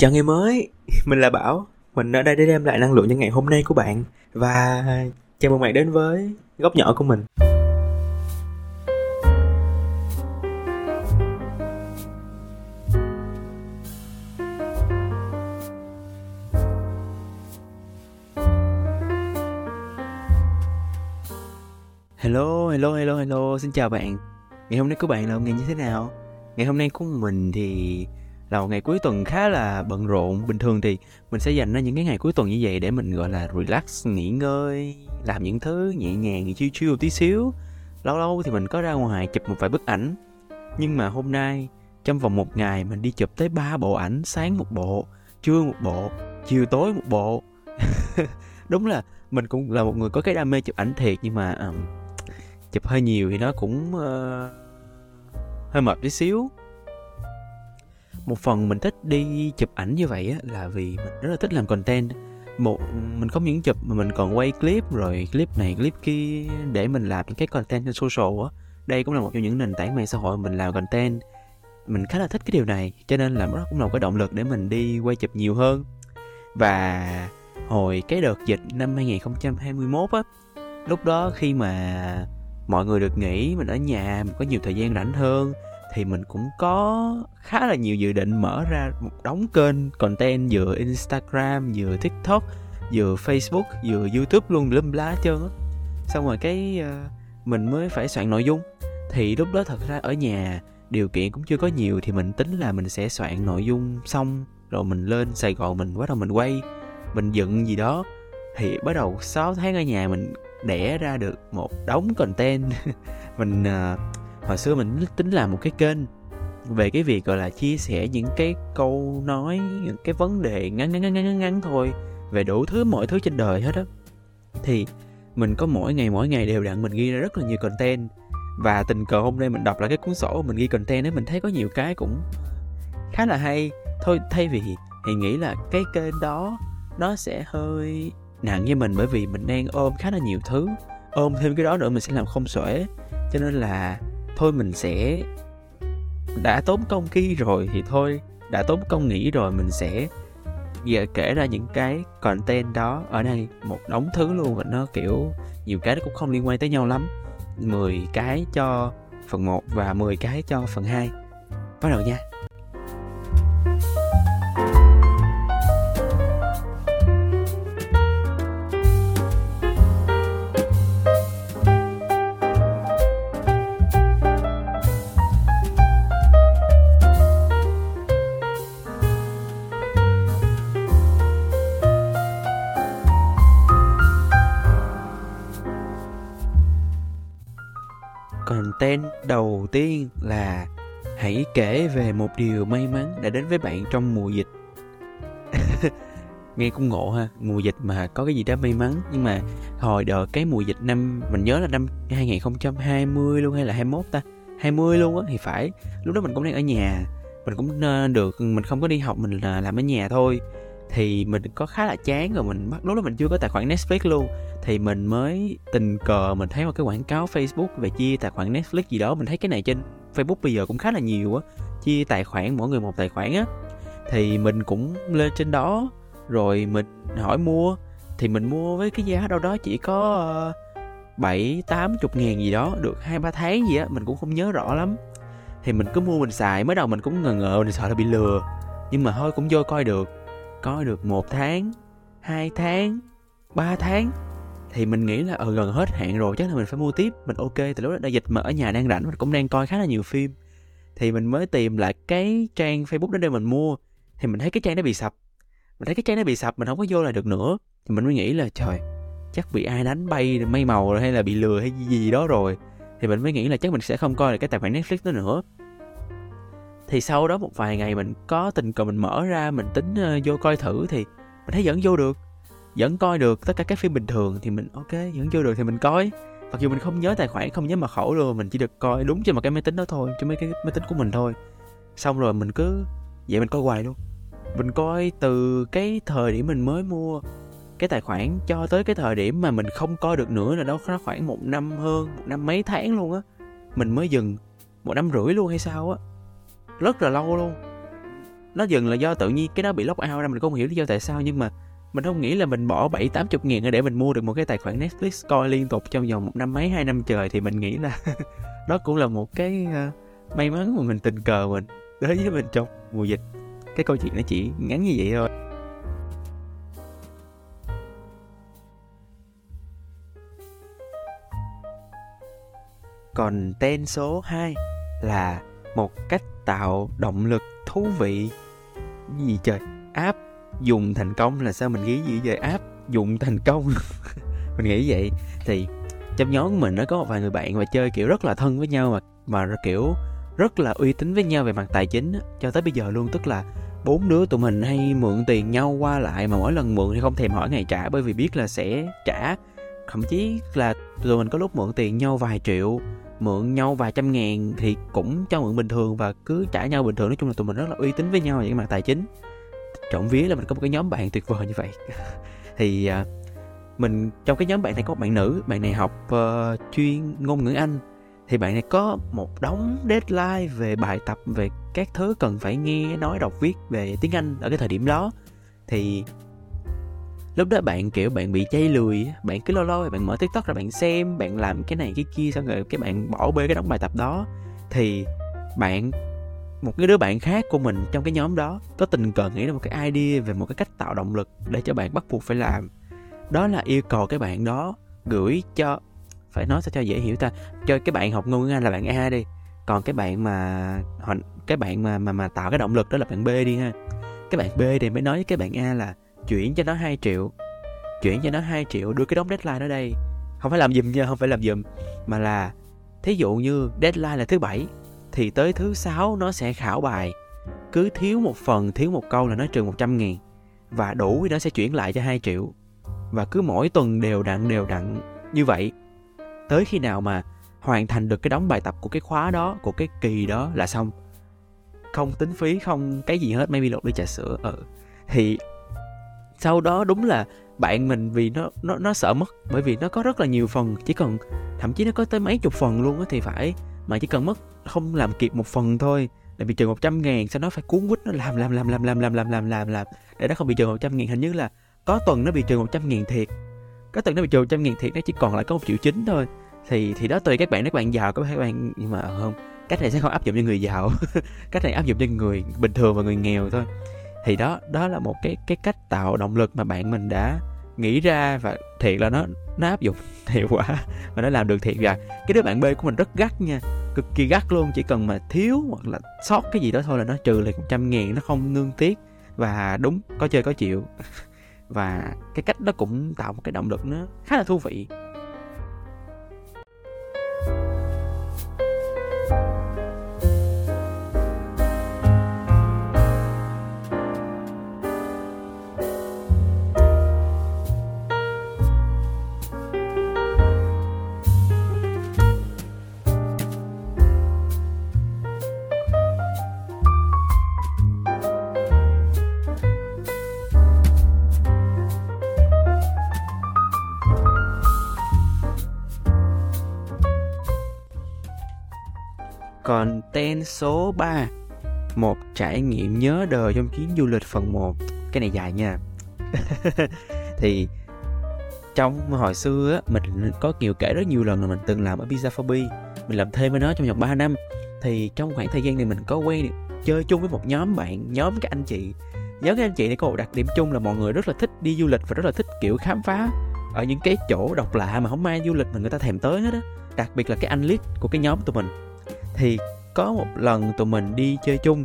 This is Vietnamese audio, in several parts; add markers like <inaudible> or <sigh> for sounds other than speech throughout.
Chào ngày mới, <laughs> mình là Bảo. Mình ở đây để đem lại năng lượng cho ngày hôm nay của bạn. Và chào mừng bạn đến với góc nhỏ của mình. Hello, hello, hello, hello, xin chào bạn. Ngày hôm nay của bạn là một ngày như thế nào? Ngày hôm nay của mình thì là một ngày cuối tuần khá là bận rộn. Bình thường thì mình sẽ dành ra những cái ngày cuối tuần như vậy để mình gọi là relax nghỉ ngơi làm những thứ nhẹ nhàng chiêu chiêu tí xíu. Lâu lâu thì mình có ra ngoài chụp một vài bức ảnh. Nhưng mà hôm nay trong vòng một ngày mình đi chụp tới ba bộ ảnh sáng một bộ trưa một bộ chiều tối một bộ. <laughs> Đúng là mình cũng là một người có cái đam mê chụp ảnh thiệt nhưng mà um, chụp hơi nhiều thì nó cũng uh, hơi mệt tí xíu một phần mình thích đi chụp ảnh như vậy á, là vì mình rất là thích làm content. Một, mình không những chụp mà mình còn quay clip rồi clip này, clip kia để mình làm những cái content trên social á. Đây cũng là một trong những nền tảng mạng xã hội mình làm content. Mình khá là thích cái điều này, cho nên là nó cũng là một cái động lực để mình đi quay chụp nhiều hơn. Và hồi cái đợt dịch năm 2021 á, lúc đó khi mà mọi người được nghỉ, mình ở nhà, mình có nhiều thời gian rảnh hơn thì mình cũng có khá là nhiều dự định mở ra một đống kênh content vừa Instagram vừa TikTok vừa Facebook vừa YouTube luôn lum lá trơn á. Xong rồi cái uh, mình mới phải soạn nội dung. Thì lúc đó thật ra ở nhà điều kiện cũng chưa có nhiều thì mình tính là mình sẽ soạn nội dung xong rồi mình lên Sài Gòn mình bắt đầu mình quay mình dựng gì đó. Thì bắt đầu 6 tháng ở nhà mình đẻ ra được một đống content. <laughs> Mình uh, hồi xưa mình tính làm một cái kênh về cái việc, gọi là, chia sẻ những cái câu nói, những cái vấn đề ngắn ngắn ngắn ngắn ngắn thôi, về đủ thứ, mọi thứ trên đời hết á. Thì mình có mỗi ngày mỗi ngày đều đặn mình ghi ra rất là nhiều content. Và tình cờ hôm nay mình đọc lại cái cuốn sổ mình ghi content ấy, mình thấy có nhiều cái cũng khá là hay. Thôi, thay vì thì nghĩ là cái kênh đó nó sẽ hơi nặng với mình bởi vì mình đang ôm khá là nhiều thứ. Ôm thêm cái đó nữa mình sẽ làm không xuể. Cho nên là thôi mình sẽ đã tốn công ghi rồi thì thôi, đã tốn công nghĩ rồi mình sẽ giờ kể ra những cái content đó. Ở đây một đống thứ luôn và nó, kiểu, nhiều cái nó cũng không liên quan tới nhau lắm. 10 cái cho phần 1 và 10 cái cho phần 2 bắt đầu nha. Tiên là hãy kể về một điều may mắn đã đến với bạn trong mùa dịch. <laughs> Nghe cũng ngộ ha, mùa dịch mà có cái gì đó may mắn. Nhưng mà hồi đợt cái mùa dịch năm, mình nhớ là năm 2020 luôn hay là 21 ta? 20 luôn á, thì phải. Lúc đó mình cũng đang ở nhà, mình cũng ờ, được, mình không có đi học, mình là làm ở nhà thôi thì mình có khá là chán rồi mình bắt, lúc đó mình chưa có tài khoản Netflix luôn. Thì mình mới tình cờ mình thấy một cái quảng cáo Facebook về chia tài khoản Netflix gì đó, mình thấy cái này trên Facebook bây giờ cũng khá là nhiều á, chia tài khoản, mỗi người một tài khoản á. Thì mình cũng lên trên đó rồi mình hỏi mua, thì mình mua với cái giá đâu đó chỉ có ờ, bảy, tám chục ngàn gì đó, được hai, ba tháng gì á, mình cũng không nhớ rõ lắm. Thì mình cứ mua mình xài, mới đầu mình cũng ngờ ngờ, mình sợ là bị lừa, nhưng mà thôi cũng vô coi được coi được một tháng hai tháng ba tháng thì mình nghĩ là ở gần hết hạn rồi chắc là mình phải mua tiếp. Mình ok từ lúc đó đại dịch mà ở nhà đang rảnh mình cũng đang coi khá là nhiều phim. Thì mình mới tìm lại cái trang facebook đó để mình mua. Thì mình thấy cái trang nó bị sập. Mình thấy cái trang nó bị sập mình không có vô lại được nữa. Thì mình mới nghĩ là trời chắc bị ai đánh bay mây màu rồi hay là bị lừa hay gì, gì đó rồi. Thì mình mới nghĩ là chắc mình sẽ không coi được cái tài khoản netflix đó nữa thì sau đó một vài ngày mình có tình cờ mình mở ra mình tính uh, vô coi thử thì mình thấy vẫn vô được. Vẫn coi được tất cả các phim bình thường thì mình ok vẫn vô được thì mình coi. Mặc dù mình không nhớ tài khoản không nhớ mật khẩu luôn mình chỉ được coi đúng trên một cái máy tính đó thôi trên mấy cái máy tính của mình thôi. Xong rồi mình cứ vậy mình coi hoài luôn. Mình coi từ cái thời điểm mình mới mua cái tài khoản cho tới cái thời điểm mà mình không coi được nữa là đâu nó khoảng một năm hơn một năm mấy tháng luôn á. Mình mới dừng một năm rưỡi luôn hay sao á rất là lâu luôn. Nó dừng là do tự nhiên cái đó bị lock out ra mình không hiểu lý do tại sao nhưng mà mình không nghĩ là mình bỏ bảy tám chục ngàn để mình mua được một cái tài khoản Netflix coi liên tục trong vòng một năm mấy hai năm trời thì mình nghĩ là <laughs> đó cũng là một cái uh, may mắn mà mình tình cờ mình đến với mình trong mùa dịch. Cái câu chuyện nó chỉ ngắn như vậy thôi. Còn tên số 2 là một cách tạo động lực thú vị. Gì trời? Áp dùng thành công là sao mình nghĩ gì về áp dụng thành công. <laughs> Mình nghĩ vậy. Thì trong nhóm của mình nó có một vài người bạn mà chơi kiểu rất là thân với nhau mà mà kiểu rất là uy tín với nhau về mặt tài chính cho tới bây giờ luôn, tức là bốn đứa tụi mình hay mượn tiền nhau qua lại mà mỗi lần mượn thì không thèm hỏi ngày trả bởi vì biết là sẽ trả. Thậm chí là tụi mình có lúc mượn tiền nhau vài triệu mượn nhau vài trăm ngàn thì cũng cho mượn bình thường và cứ trả nhau bình thường. Nói chung là tụi mình rất là uy tín với nhau về cái mặt tài chính. Trộm vía là mình có một cái nhóm bạn tuyệt vời như vậy. <laughs> Thì à, mình trong cái nhóm bạn này có một bạn nữ bạn này học uh, chuyên ngôn ngữ anh. Thì bạn này có một đống deadline về bài tập về các thứ cần phải nghe nói đọc viết về tiếng anh ở cái thời điểm đó. Thì lúc đó bạn, kiểu, bạn bị chay lười bạn cứ lâu lâu bạn mở tiktok ra bạn xem, bạn làm cái này cái kia, xong rồi cái bạn bỏ bê cái đống bài tập đó. Thì bạn, một cái đứa bạn khác của mình trong cái nhóm đó có tình cờ nghĩ ra một cái idea về một cái cách tạo động lực để cho bạn bắt buộc phải làm. Đó là yêu cầu cái bạn đó gửi cho, phải nói sao cho dễ hiểu ta, cho cái bạn học ngôn ngữ anh là bạn A đi. Còn cái bạn mà cái bạn mà mà mà tạo cái động lực đó là bạn B đi ha. Cái bạn B thì mới nói với cái bạn A là chuyển cho nó 2 triệu. Chuyển cho nó 2 triệu, đưa cái đống deadline ở đây. Không phải làm giùm nha, không phải làm giùm. Mà là, thí dụ như deadline là thứ bảy, thì tới thứ sáu nó sẽ khảo bài. Cứ thiếu một phần, thiếu một câu là nó trừ 100 ngàn và đủ thì nó sẽ chuyển lại cho 2 triệu. Và cứ mỗi tuần đều đặn đều đặn. Như vậy, tới khi nào mà hoàn thành được cái đóng bài tập của cái khóa đó, của cái kỳ đó là xong. Không tính phí, không cái gì hết, maybe lột đi trà sữa ừ thì sau đó đúng là bạn mình vì nó nó nó sợ mất bởi vì nó có rất là nhiều phần chỉ cần thậm chí nó có tới mấy chục phần luôn á thì phải mà chỉ cần mất không làm kịp một phần thôi là bị trừ 100 ngàn sau đó phải cuốn quýt nó làm làm làm làm làm làm làm làm làm làm để nó không bị trừ 100 ngàn hình như là có tuần nó bị trừ 100 ngàn thiệt có tuần nó bị trừ 100 ngàn thiệt nó chỉ còn lại có một triệu chín thôi thì thì đó tùy các bạn các bạn giàu các bạn nhưng mà không cách này sẽ không áp dụng cho người giàu cách này áp dụng cho người bình thường và người nghèo thôi thì đó đó là một cái cái cách tạo động lực mà bạn mình đã nghĩ ra và thiệt là nó nó áp dụng <laughs> hiệu quả và nó làm được thiệt và cái đứa bạn B của mình rất gắt nha, cực kỳ gắt luôn, chỉ cần mà thiếu hoặc là sót cái gì đó thôi là nó trừ lại một trăm ngàn, nó không nương tiếc và đúng, có chơi có chịu. <laughs> Và cái cách đó cũng tạo một cái động lực nó khá là thú vị. Số 3 Một trải nghiệm nhớ đời trong chuyến du lịch phần 1 Cái này dài nha. <laughs> Thì trong hồi xưa á, mình có nhiều kể rất nhiều lần là mình từng làm ở Pizza for Mình làm thêm với nó trong vòng 3 năm. Thì trong khoảng thời gian này mình có quen chơi chung với một nhóm bạn, nhóm các anh chị. Nhóm các anh chị này có một đặc điểm chung là mọi người rất là thích đi du lịch và rất là thích kiểu khám phá ở những cái chỗ độc lạ mà không ai du lịch mà người ta thèm tới hết á. Đặc biệt là cái anh lead của cái nhóm tụi mình. Thì có một lần tụi mình đi chơi chung.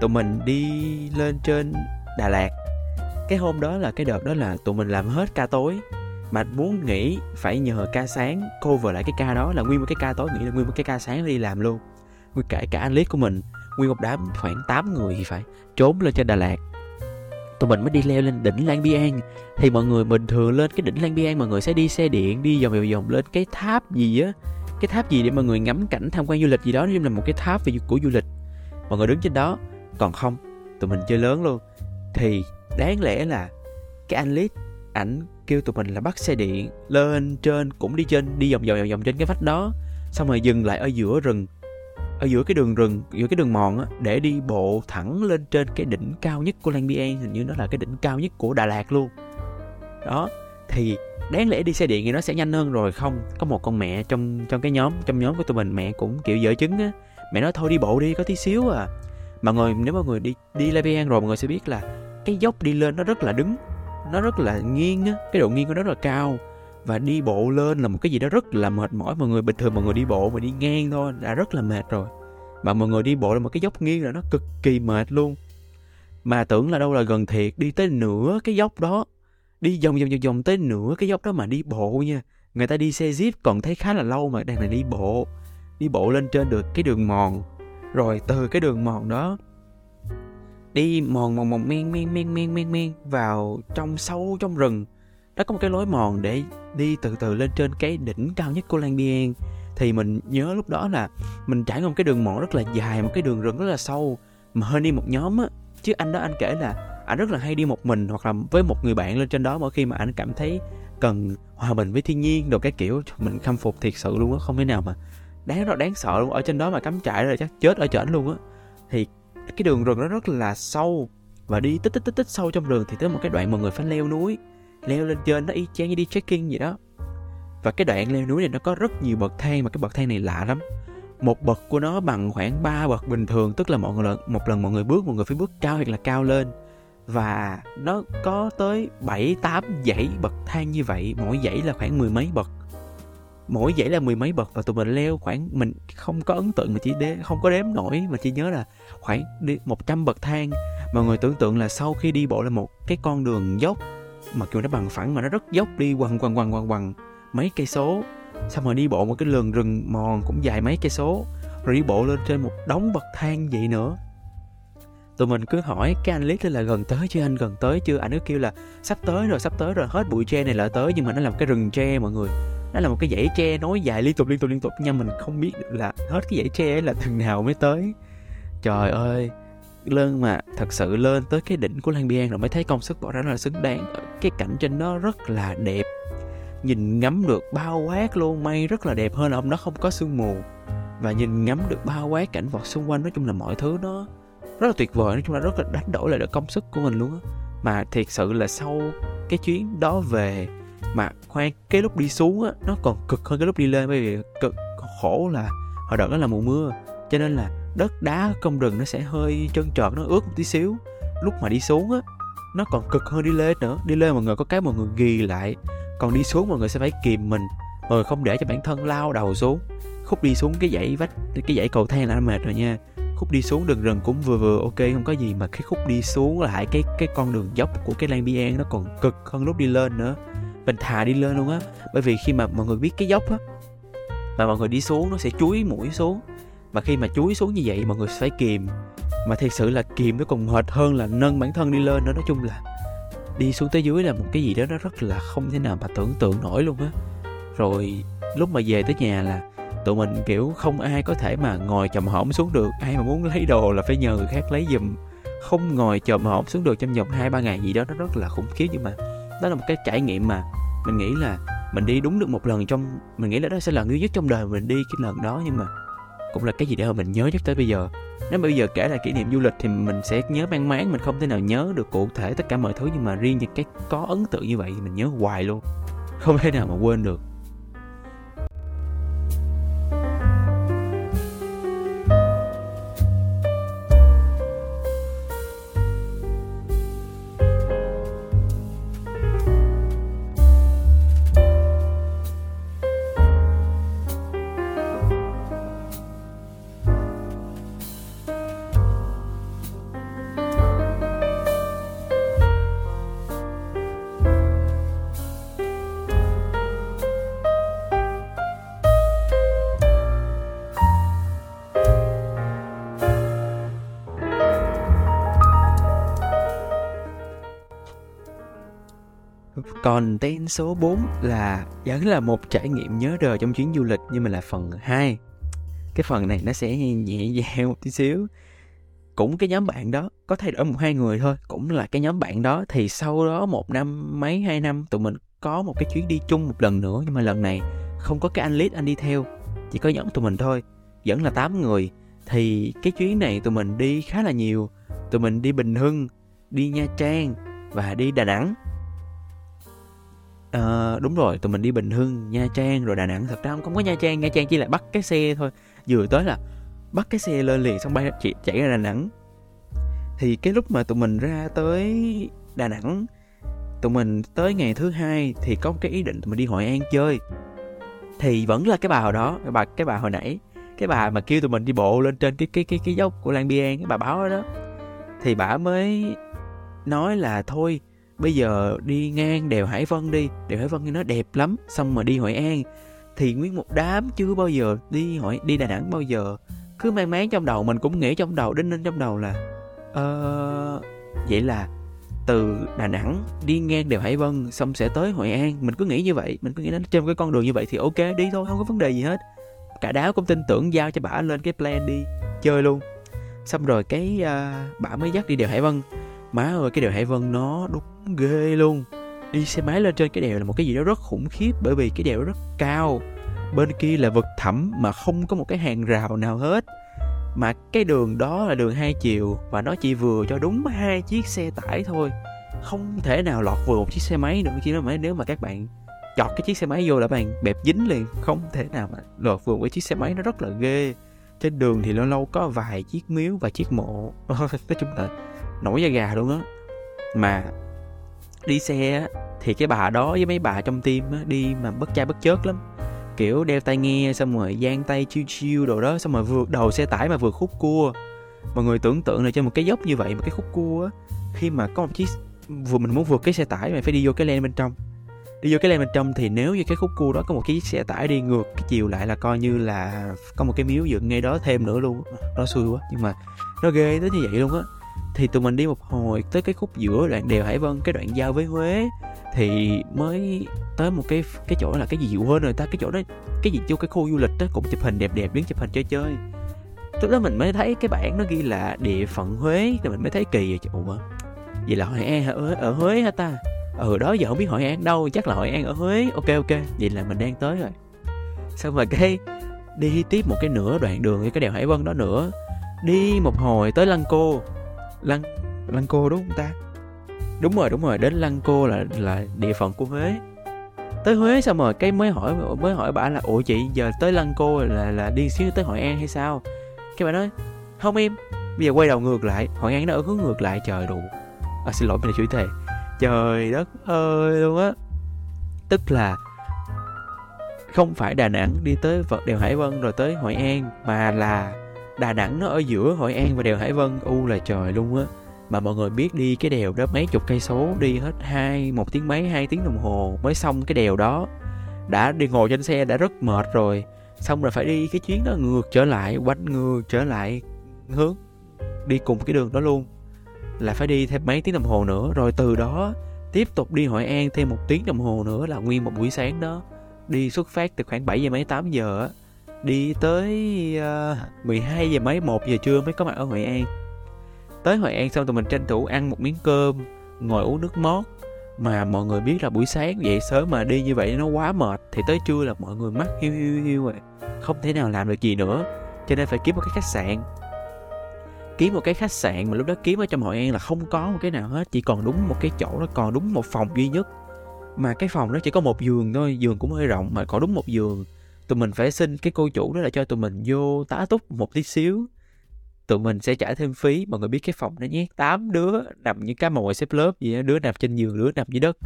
Tụi mình đi lên trên đà lạt. Cái hôm đó là cái đợt đó là tụi mình làm hết ca tối. Mà muốn nghỉ, phải nhờ ca sáng, cover lại cái ca đó là nguyên một cái ca tối, nghĩ là nguyên một cái ca sáng đi làm luôn. Nguyên cả cả anh liếc của mình, nguyên một đám khoảng 8 người thì phải, trốn lên trên Đà Lạt. Tụi mình mới đi leo lên đỉnh Lan Biang. Thì mọi người bình thường lên cái đỉnh Lan Biang, mọi người sẽ đi xe điện, đi vòng vòng vòng lên cái tháp gì á cái tháp gì để mọi người ngắm cảnh tham quan du lịch gì đó nhưng là một cái tháp về của du lịch. Mọi người đứng trên đó, còn không, tụi mình chơi lớn luôn. Thì đáng lẽ là cái anh lít ảnh kêu tụi mình là bắt xe điện lên trên, cũng đi trên, đi vòng vòng vòng vòng trên cái vách đó, xong rồi dừng lại ở giữa rừng, ở giữa cái đường rừng, giữa cái đường mòn á, để đi bộ thẳng lên trên cái đỉnh cao nhất của Lang Biang. Hình như nó là cái đỉnh cao nhất của Đà Lạt luôn. Đó, thì đáng lẽ đi xe điện thì nó sẽ nhanh hơn rồi, không? Có một con mẹ trong trong cái nhóm, trong nhóm của tụi mình, mẹ cũng kiểu dở chứng á. Mẹ nói, thôi đi bộ đi, có tí xíu à. Mọi người nếu mọi người đi đi La Biang rồi, mọi người sẽ biết là cái dốc đi lên nó rất là đứng, nó rất là nghiêng á. Cái độ nghiêng của nó rất là cao. Và đi bộ lên là một cái gì đó rất là mệt mỏi. Mọi người, bình thường mọi người đi bộ mà đi ngang thôi đã rất là mệt rồi. Mà mọi người đi bộ là một cái dốc nghiêng là nó cực kỳ mệt luôn. Mà tưởng là đâu là gần thiệt, đi tới nửa cái dốc đó đi vòng vòng vòng vòng tới nửa cái dốc đó mà đi bộ nha. Người ta đi xe jeep còn thấy khá là lâu mà đang là đi bộ. Đi bộ lên trên được cái đường mòn. Rồi, từ cái đường mòn đó đi mòn mòn mòn, men men men men men men vào trong sâu, trong rừng. Đó có một cái lối mòn để đi từ từ lên trên cái đỉnh cao nhất của Lang Biang thì mình nhớ lúc đó là mình trải qua một cái đường mòn rất là dài, một cái đường rừng rất là sâu, mà hơi đi một nhóm á. Chứ anh đó anh kể là anh rất là hay đi một mình hoặc là với một người bạn lên trên đó, mỗi khi mà anh cảm thấy cần hòa bình với thiên nhiên đồ cái kiểu mình khâm phục thiệt sự luôn á, không thể nào mà đáng, rất đáng sợ luôn. Ở trên đó mà cắm trại rồi chắc chết ở trển luôn á. Thì cái đường rừng nó rất là sâu và đi tích tích tích tích sâu trong rừng thì tới một cái đoạn mọi người phải leo núi, leo lên trên nó y chang như đi trekking gì đó. Và cái đoạn leo núi này nó có rất nhiều bậc thang mà cái bậc thang này lạ lắm. Một bậc của nó bằng khoảng 3 bậc bình thường, tức là mọi người, một lần mọi người bước mọi người phải bước cao hoặc là cao lên và nó có tới 7 8 dãy bậc thang như vậy, mỗi dãy là khoảng mười mấy bậc. Mỗi dãy là mười mấy bậc và tụi mình leo khoảng mình không có ấn tượng mà chỉ đếm không có đếm nổi mà chỉ nhớ là khoảng đi 100 bậc thang. Mọi người tưởng tượng là sau khi đi bộ là một cái con đường dốc mà kiểu nó bằng phẳng mà nó rất dốc đi quằn quằn quằn quằn quằn mấy cây số xong rồi đi bộ một cái lường rừng mòn cũng dài mấy cây số rồi đi bộ lên trên một đống bậc thang vậy nữa tụi mình cứ hỏi, cái anh lít là gần tới chưa anh? Gần tới chưa. Anh cứ kêu là, sắp tới rồi, sắp tới rồi, hết bụi tre này là tới. Nhưng mà nó là một cái rừng tre mọi người. Nó là một cái dãy tre nối dài liên tục liên tục liên tục. Nhưng mình không biết là hết cái dãy tre là từng nào mới tới. Trời ơi, lên mà, thật sự lên tới cái đỉnh của Lan Biang rồi mới thấy công sức bỏ ra nó là xứng đáng. Cái cảnh trên nó rất là đẹp. Nhìn ngắm được bao quát luôn mây rất là đẹp hơn là ông đó không có sương mù. Và nhìn ngắm được bao quát cảnh vật xung quanh, nói chung là mọi thứ nó rất là tuyệt vời, nói chung là rất là đánh đổi lại được công sức của mình luôn á. Mà thiệt sự là sau cái chuyến đó về mà khoan, cái lúc đi xuống á, nó còn cực hơn cái lúc đi lên, bởi vì cực khổ là hồi đợt đó là mùa mưa, cho nên là đất đá công rừng nó sẽ hơi trơn trợt, nó ướt một tí xíu. Lúc mà đi xuống á, nó còn cực hơn đi lên nữa. Đi lên mọi người có cái mọi người ghi lại, còn đi xuống mọi người sẽ phải kìm mình mọi người không để cho bản thân lao đầu xuống. Khúc đi xuống cái dãy vách, cái dãy cầu thang là nó mệt rồi nha khúc đi xuống đường rừng cũng vừa vừa ok, không có gì mà cái khúc đi xuống lại cái cái con đường dốc của cái Lan bian nó còn cực hơn lúc đi lên nữa. Mình thà đi lên luôn á, bởi vì khi mà mọi người biết cái dốc á, mà mọi người đi xuống nó sẽ chuối mũi xuống. Mà khi mà chuối xuống như vậy, mọi người phải kìm. Mà thật sự là kìm nó còn mệt hơn là nâng bản thân đi lên nữa, nói chung là đi xuống tới dưới là một cái gì đó nó rất là không thể nào mà tưởng tượng nổi luôn á. Rồi lúc mà về tới nhà là tụi mình, kiểu, không ai có thể mà ngồi chầm hổm xuống được. Ai mà muốn lấy đồ là phải nhờ người khác lấy giùm. Không ngồi chồm hổm xuống được trong vòng hai, ba ngày gì đó, nó rất là khủng khiếp nhưng mà đó là một cái trải nghiệm mà mình nghĩ là mình đi đúng được một lần trong, mình nghĩ là đó sẽ là duy nhất trong đời mình đi cái lần đó nhưng mà cũng là cái gì để mà mình nhớ nhất tới bây giờ. Nếu mà bây giờ kể lại kỷ niệm du lịch thì mình sẽ nhớ mang máng, mình không thể nào nhớ được cụ thể tất cả mọi thứ nhưng mà riêng những cái có ấn tượng như vậy thì mình nhớ hoài luôn. Không thể nào mà quên được. Còn tên số 4 là vẫn là một trải nghiệm nhớ đời trong chuyến du lịch nhưng mà là phần 2. Cái phần này nó sẽ nhẹ nhàng một tí xíu. Cũng cái nhóm bạn đó có thay đổi một hai người thôi, cũng là cái nhóm bạn đó thì sau đó một năm mấy hai năm tụi mình có một cái chuyến đi chung một lần nữa nhưng mà lần này không có cái anh lead anh đi theo, chỉ có nhóm tụi mình thôi. Vẫn là 8 người thì cái chuyến này tụi mình đi khá là nhiều tụi mình đi bình hưng đi nha trang và đi đà nẵng à, đúng rồi tụi mình đi bình hưng nha trang rồi đà nẵng. Thật ra không, không có nha trang nha trang chỉ là bắt cái xe thôi. Vừa tới là bắt cái xe lên liền xong bay chạy, chạy ra đà nẵng. Thì cái lúc mà tụi mình ra tới đà nẵng tụi mình tới ngày thứ hai thì có một cái ý định tụi mình đi hội an chơi. Thì vẫn là cái bà hồi đó cái bà cái bà hồi nãy cái bà mà kêu tụi mình đi bộ lên trên cái cái cái cái dốc của Lan Biên cái bà báo đó, đó. Thì bà mới nói là thôi bây giờ đi ngang đèo Hải Vân đi. Đèo Hải Vân nó đẹp lắm xong mà đi Hội An. Thì nguyên một đám chưa bao giờ đi hội đi Đà Nẵng bao giờ. Cứ mang máng trong đầu mình cũng nghĩ trong đầu đinh ninh trong đầu là ờ uh, vậy là từ Đà Nẵng đi ngang đèo Hải Vân xong sẽ tới Hội An. Mình cứ nghĩ như vậy mình cứ nghĩ đến trên cái con đường như vậy thì ok đi thôi không có vấn đề gì hết. Cả đáo cũng tin tưởng giao cho bả lên cái plan đi chơi luôn. Xong rồi cái uh, bả mới dắt đi đèo Hải Vân má ơi, cái đèo Hải Vân nó đúng ghê luôn. Đi xe máy lên trên cái đèo là một cái gì đó rất khủng khiếp bởi vì cái đèo rất cao. Bên kia là vực thẳm mà không có một cái hàng rào nào hết. Mà cái đường đó là đường hai chiều và nó chỉ vừa cho đúng hai chiếc xe tải thôi. Không thể nào lọt vừa một chiếc xe máy nữa chỉ nói nếu mà các bạn chọt cái chiếc xe máy vô là bạn bẹp dính liền. Không thể nào mà lọt vừa với chiếc xe máy nó rất là ghê. Trên đường thì lâu lâu có vài chiếc miếu và chiếc mộ. <laughs> Nói chung là nổi da gà luôn á. Mà đi xe thì cái bà đó với mấy bà trong team á, đi mà bất cha bất chớt lắm. Kiểu đeo tai nghe xong rồi giang tay chiêu chiêu đồ đó, xong rồi vượt đầu xe tải mà vượt khúc cua. Mọi người tưởng tượng là trên một cái dốc như vậy, một cái khúc cua á, khi mà có một chiếc, vừa mình muốn vượt cái xe tải mà phải đi vô cái len bên trong. Đi vô cái len bên trong thì nếu như cái khúc cua đó có một cái chiếc xe tải đi ngược cái chiều lại là coi như là có một cái miếu dựng ngay đó thêm nữa luôn nó xui quá, nhưng mà nó ghê tới như vậy luôn á thì tụi mình đi một hồi tới cái khúc giữa đoạn đèo hải vân cái đoạn giao với huế. Thì mới tới một cái cái chỗ là cái gì quên rồi ta cái chỗ đó cái gì vô cái khu du lịch đó cũng chụp hình đẹp đẹp đứng chụp hình chơi chơi. Lúc đó mình mới thấy cái bảng nó ghi là địa phận huế thì mình mới thấy kỳ vậy mà vậy là hội an ở, ở huế hả ta? Ừ đó giờ không biết hội an đâu chắc là hội an ở huế. Ok ok vậy là mình đang tới rồi. Xong rồi cái đi tiếp một cái nửa đoạn đường cái đèo hải vân đó nữa. Đi một hồi tới lăng cô lăng lăng cô đúng không ta? Đúng rồi đúng rồi đến lăng cô là là địa phận của huế. Tới huế xong rồi cái mới hỏi mới hỏi bà là ủa chị giờ tới lăng cô là là đi xíu tới hội an hay sao? Cái bà nói không em bây giờ quay đầu ngược lại hội an nó ở hướng ngược lại trời đủ. À, xin lỗi mình là chửi thề trời đất ơi luôn á. Tức là không phải Đà Nẵng đi tới vật đèo Hải Vân rồi tới Hội An mà là Đà Nẵng nó ở giữa Hội An và đèo Hải Vân. U là trời luôn á. Mà mọi người biết đi cái đèo đó mấy chục cây số, đi hết hai, một tiếng mấy, hai tiếng đồng hồ mới xong cái đèo đó. Đã đi ngồi trên xe đã rất mệt rồi. Xong rồi phải đi cái chuyến đó ngược trở lại, quanh ngược trở lại hướng, đi cùng cái đường đó luôn. Là phải đi thêm mấy tiếng đồng hồ nữa. Rồi từ đó tiếp tục đi Hội An thêm một tiếng đồng hồ nữa là nguyên một buổi sáng đó. Đi xuất phát từ khoảng 7 giờ mấy 8 giờ á đi tới ờ, uh, 12 giờ mấy 1 giờ trưa mới có mặt ở Hội An. Tới Hội An xong tụi mình tranh thủ ăn một miếng cơm ngồi uống nước mót. Mà mọi người biết là buổi sáng dậy sớm mà đi như vậy nó quá mệt thì tới trưa là mọi người mắc hiu hiu hiu rồi không thể nào làm được gì nữa cho nên phải kiếm một cái khách sạn. Kiếm một cái khách sạn mà lúc đó kiếm ở trong hội an là không có một cái nào hết chỉ còn đúng một cái chỗ đó còn đúng một phòng duy nhất. Mà cái phòng đó chỉ có một giường thôi giường cũng hơi rộng mà có đúng một giường tụi mình phải xin cái cô chủ đó là cho tụi mình vô tá túc một tí xíu. Tụi mình sẽ trả thêm phí, mọi người biết cái phòng đó nhé. Tám đứa nằm như cá mồi xếp lớp gì đó đứa nằm trên giường, đứa nằm dưới đất.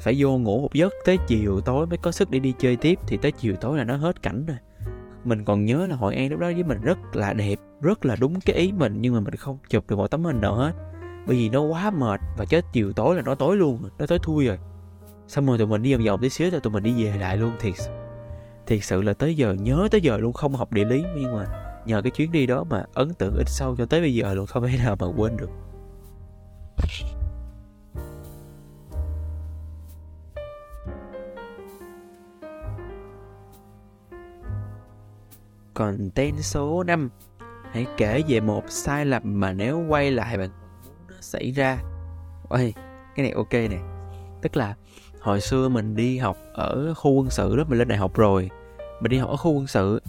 Phải vô ngủ một giấc, tới chiều tối mới có sức để đi chơi tiếp, thì tới chiều tối là nó hết cảnh rồi. Mình còn nhớ là hội an lúc đó với mình rất là đẹp, rất là đúng cái ý mình, nhưng mà mình không chụp được một tấm hình nào hết. Bởi vì nó quá mệt và chết chiều tối là nó tối luôn, nó tối thui rồi. Xong rồi tụi mình đi vòng vòng tí xíu rồi tụi mình đi về lại luôn thiệt thiệt sự là tới giờ nhớ tới giờ luôn không học địa lý. Nhưng mà nhờ cái chuyến đi đó mà ấn tượng ít sâu cho tới bây giờ luôn không thể nào mà quên được. Còn tên số 5 Hãy kể về một sai lầm mà nếu quay lại bạn muốn nó xảy ra. Ôi, cái này ok nè. Tức là hồi xưa mình đi học ở khu quân sự đó Mình lên đại học rồi. Mình đi học ở khu quân sự.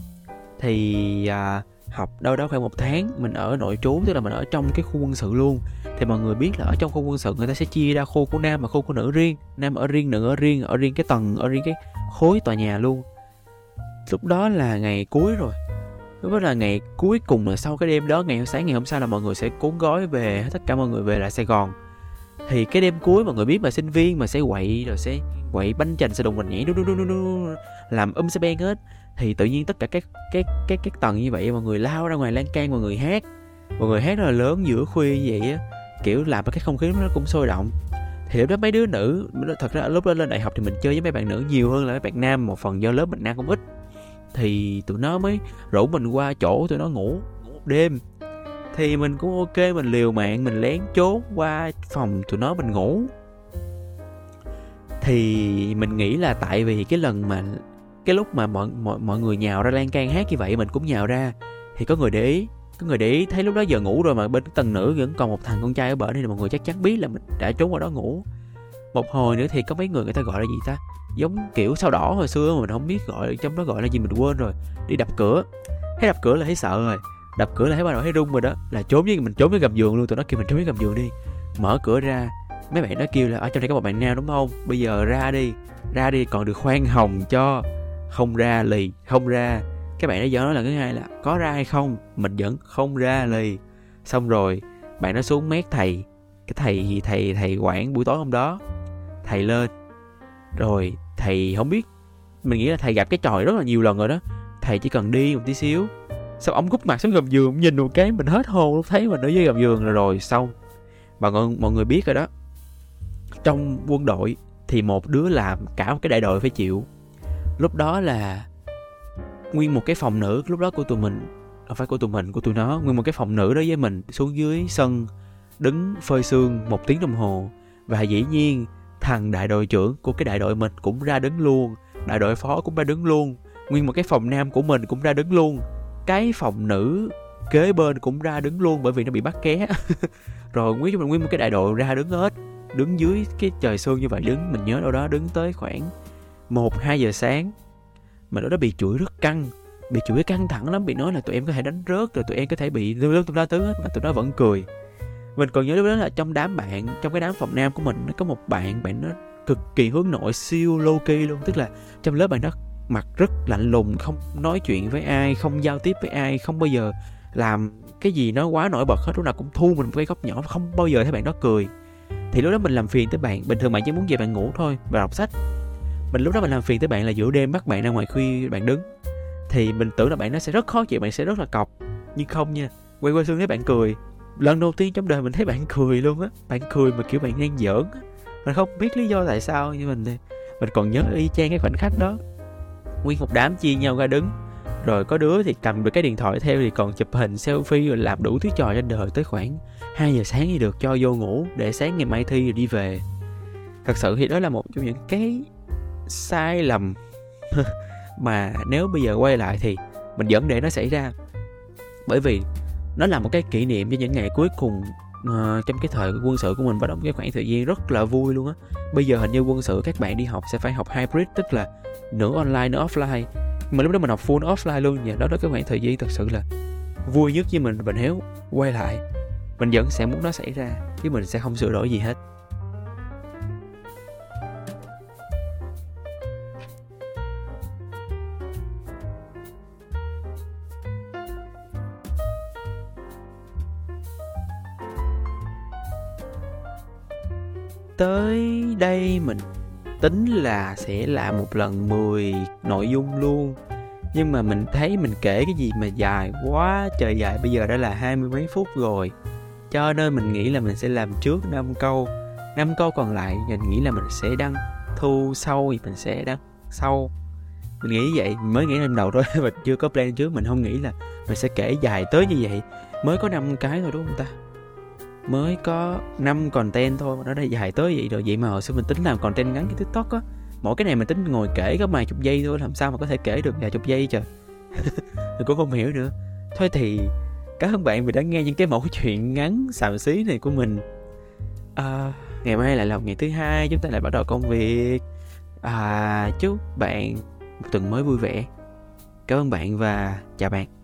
Thì à, học đâu đó khoảng một tháng mình ở nội trú tức là mình ở trong cái khu quân sự luôn. Thì mọi người biết là ở trong khu quân sự người ta sẽ chia ra khu của nam và khu của nữ riêng. Nam ở riêng nữ ở riêng ở riêng cái tầng ở riêng cái khối tòa nhà luôn. Lúc đó là ngày cuối rồi. Lúc đó là ngày cuối cùng là sau cái đêm đó ngày hôm sáng ngày hôm sau là mọi người sẽ cuốn gói về tất cả mọi người về lại sài gòn. Thì cái đêm cuối mọi người biết mà sinh viên mà sẽ quậy rồi sẽ quậy bánh chành sẽ đùng mình nhảy đu đu đu đu đu làm um xe beng hết. Thì tự nhiên tất cả các cái cái cái tầng như vậy, mọi người lao ra ngoài lan can, mọi người hát. Mọi người hát rất là lớn giữa khuya như vậy á. Kiểu làm cho cái không khí nó cũng sôi động. Thì lúc đó mấy đứa nữ, thật ra lúc đó lên đại học thì mình chơi với mấy bạn nữ nhiều hơn là mấy bạn nam, một phần do lớp mình nam cũng ít. Thì tụi nó mới rủ mình qua chỗ tụi nó ngủ ngủ một đêm. Thì mình cũng ok, mình liều mạng, mình lén trốn qua phòng tụi nó mình ngủ. Thì mình nghĩ là tại vì cái lần mà cái lúc mà mọi mọi mọi người nhào ra lan can hát như vậy, mình cũng nhào ra. Thì có người để ý, có người để ý thấy lúc đó giờ ngủ rồi mà bên tầng nữ vẫn còn một thằng con trai ở bển thì mọi người chắc chắn biết là mình đã trốn ở đó ngủ. Một hồi nữa thì có mấy người người ta gọi là gì ta? Giống kiểu sao đỏ hồi xưa mà mình không biết gọi, trong đó gọi là gì mình quên rồi. Đi đập cửa. Thấy đập cửa là thấy sợ rồi. Đập cửa là thấy bắt đầu thấy rung rồi đó. Là trốn với, mình trốn với gầm giường luôn, tụi nó kêu mình trốn với gầm giường đi. Mở cửa ra, mấy bạn nó kêu là, ở trong đây có một bạn nam, đúng không? Bây giờ ra đi. Ra đi, còn được khoan hồng cho không ra lì không ra. Các bạn đã giỡn nói là thứ hai là có ra hay không? Mình vẫn không ra lì. Xong rồi bạn nó xuống mét thầy. Cái thầy thầy thầy quản buổi tối hôm đó. Thầy lên. Rồi thầy không biết mình nghĩ là thầy gặp cái tròi rất là nhiều lần rồi đó. Thầy chỉ cần đi một tí xíu. Xong ông cúp mặt xuống gầm giường nhìn một cái mình hết hồn lúc thấy mình ở dưới gầm giường rồi rồi xong. Mà mọi, mọi người biết rồi đó. Trong quân đội thì một đứa làm cả một cái đại đội phải chịu lúc đó là nguyên một cái phòng nữ, lúc đó của tụi mình, không phải của tụi mình, của tụi nó, nguyên một cái phòng nữ đó với mình xuống dưới sân, đứng phơi xương một tiếng đồng hồ. Và dĩ nhiên, thằng đại đội trưởng của cái đại đội mình cũng ra đứng luôn, đại đội phó cũng ra đứng luôn, nguyên một cái phòng nam của mình cũng ra đứng luôn, cái phòng nữ kế bên cũng ra đứng luôn bởi vì nó bị bắt ké. <laughs> Rồi nguyên mình nguyên một cái đại đội ra đứng hết, đứng dưới cái trời sương như vậy, đứng, mình nhớ đâu đó, đứng tới khoảng một, hai giờ sáng. Mà lúc đó bị chửi rất căng, bị chửi căng thẳng lắm, bị nói là tụi em có thể đánh rớt, rồi tụi em có thể bị lưu tụi nó thứ hết, mà tụi nó vẫn cười. Mình còn nhớ lúc đó là trong đám bạn, trong cái đám phòng nam của mình, nó có một bạn bạn nó cực kỳ hướng nội, siêu low key luôn. Tức là trong lớp bạn đó mặt rất lạnh lùng, không nói chuyện với ai, không giao tiếp với ai, không bao giờ làm cái gì nó quá nổi bật hết, lúc nào cũng thu mình một cái góc nhỏ, không bao giờ thấy bạn đó cười. Thì lúc đó mình làm phiền tới bạn, bình thường bạn chỉ muốn về bạn ngủ thôi và đọc sách mình lúc đó mình làm phiền tới bạn là giữa đêm bắt bạn ra ngoài khuya bạn đứng. Thì mình tưởng là bạn nó sẽ rất khó chịu, bạn sẽ rất là cọc. Nhưng không nha, quay qua xương thấy bạn cười. Lần đầu tiên trong đời mình thấy bạn cười luôn á. Bạn cười mà kiểu bạn đang giỡn á. Mình không biết lý do tại sao nhưng mình mình còn nhớ y chang cái khoảnh khắc đó. Nguyên một đám chia nhau ra đứng. Rồi có đứa thì cầm được cái điện thoại theo thì còn chụp hình selfie rồi làm đủ thứ trò trên đời tới khoảng 2 giờ sáng thì được cho vô ngủ để sáng ngày mai thi rồi đi về. Thật sự thì đó là một trong những cái sai lầm. <laughs> Mà nếu bây giờ quay lại thì mình vẫn để nó xảy ra. Bởi vì nó là một cái kỷ niệm cho những ngày cuối cùng uh, trong cái thời quân sự của mình và động cái khoảng thời gian rất là vui luôn á. Bây giờ hình như quân sự các bạn đi học sẽ phải học hybrid tức là nửa online nửa offline. Mà lúc đó mình học full offline luôn và đó đó cái khoảng thời gian thật sự là vui nhất với mình. Mình héo quay lại mình vẫn sẽ muốn nó xảy ra chứ mình sẽ không sửa đổi gì hết. Tới đây mình tính là sẽ làm một lần 10 nội dung luôn. Nhưng mà mình thấy mình kể cái gì mà dài quá trời dài, bây giờ đã là hai mươi mấy phút rồi. Cho nên mình nghĩ là mình sẽ làm trước 5 câu. 5 câu còn lại, mình nghĩ là mình sẽ đăng thu sau thì mình sẽ đăng sau. Mình nghĩ vậy, mới nghĩ năm đầu thôi <laughs> mình chưa có plan trước. Mình không nghĩ là mình sẽ kể dài tới như vậy. Mới có năm cái thôi, đúng không ta? Mới có 5 content thôi mà nó đã dài tới vậy rồi. Vậy mà hồi xưa mình tính làm content ngắn cái tiktok á mỗi cái này mình tính ngồi kể có vài chục giây thôi làm sao mà có thể kể được vài chục giây trời. <laughs> Mình cũng không hiểu nữa. Thôi thì cảm ơn bạn vì đã nghe những cái mẫu chuyện ngắn xàm xí này của mình. À, ngày mai lại là ngày thứ hai chúng ta lại bắt đầu công việc. À, chúc bạn một tuần mới vui vẻ. Cảm ơn bạn và chào bạn.